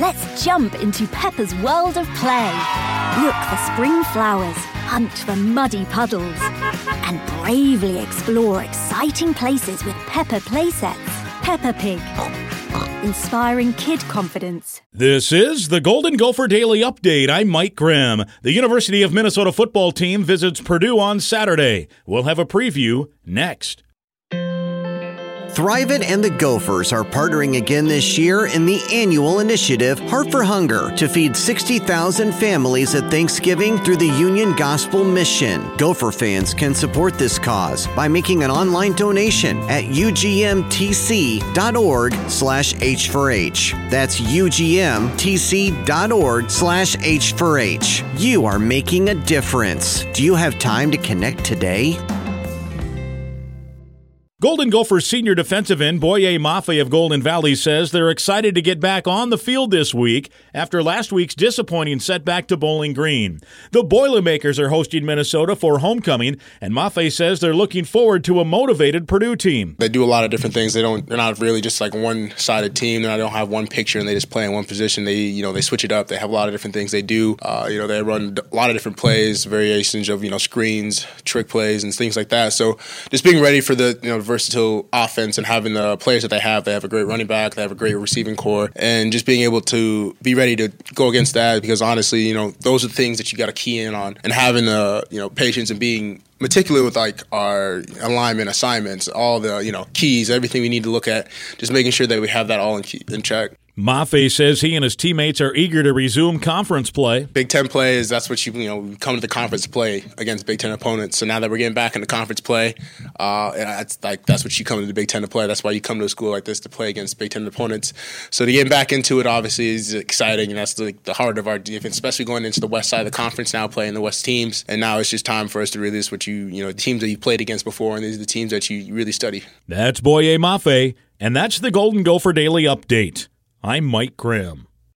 Let's jump into Peppa's world of play. Look for spring flowers, hunt for muddy puddles, and bravely explore exciting places with Peppa playsets. Peppa Pig. Inspiring kid confidence. This is the Golden Gopher Daily Update. I'm Mike Grimm. The University of Minnesota football team visits Purdue on Saturday. We'll have a preview next. Thrivent and the Gophers are partnering again this year in the annual initiative Heart for Hunger to feed 60,000 families at Thanksgiving through the Union Gospel Mission. Gopher fans can support this cause by making an online donation at ugmtc.org slash H4H. That's ugmtc.org slash H4H. You are making a difference. Do you have time to connect today? Golden Gophers senior defensive end Boye Mafe of Golden Valley says they're excited to get back on the field this week after last week's disappointing setback to Bowling Green. The Boilermakers are hosting Minnesota for homecoming, and Mafe says they're looking forward to a motivated Purdue team. They do a lot of different things. They don't. They're not really just like one-sided team. They don't have one picture and they just play in one position. They you know they switch it up. They have a lot of different things they do. Uh, you know they run a lot of different plays, variations of you know screens, trick plays, and things like that. So just being ready for the you know versatile offense and having the players that they have. They have a great running back. They have a great receiving corps, and just being able to be ready to go against that. Because honestly, you know, those are the things that you got to key in on, and having the you know patience and being meticulous with like our alignment assignments, all the you know keys, everything we need to look at, just making sure that we have that all in, key, in check. Mafe says he and his teammates are eager to resume conference play. Big Ten play is that's what you you know come to the conference to play against Big Ten opponents. So now that we're getting back into conference play, uh, that's like that's what you come to the Big Ten to play. That's why you come to a school like this to play against Big Ten opponents. So to get back into it obviously is exciting, and that's the, the heart of our defense, especially going into the west side of the conference now, playing the West teams. And now it's just time for us to release what you you know the teams that you played against before, and these are the teams that you really study. That's Boye Mafe, and that's the Golden Gopher Daily Update. I'm Mike Grimm.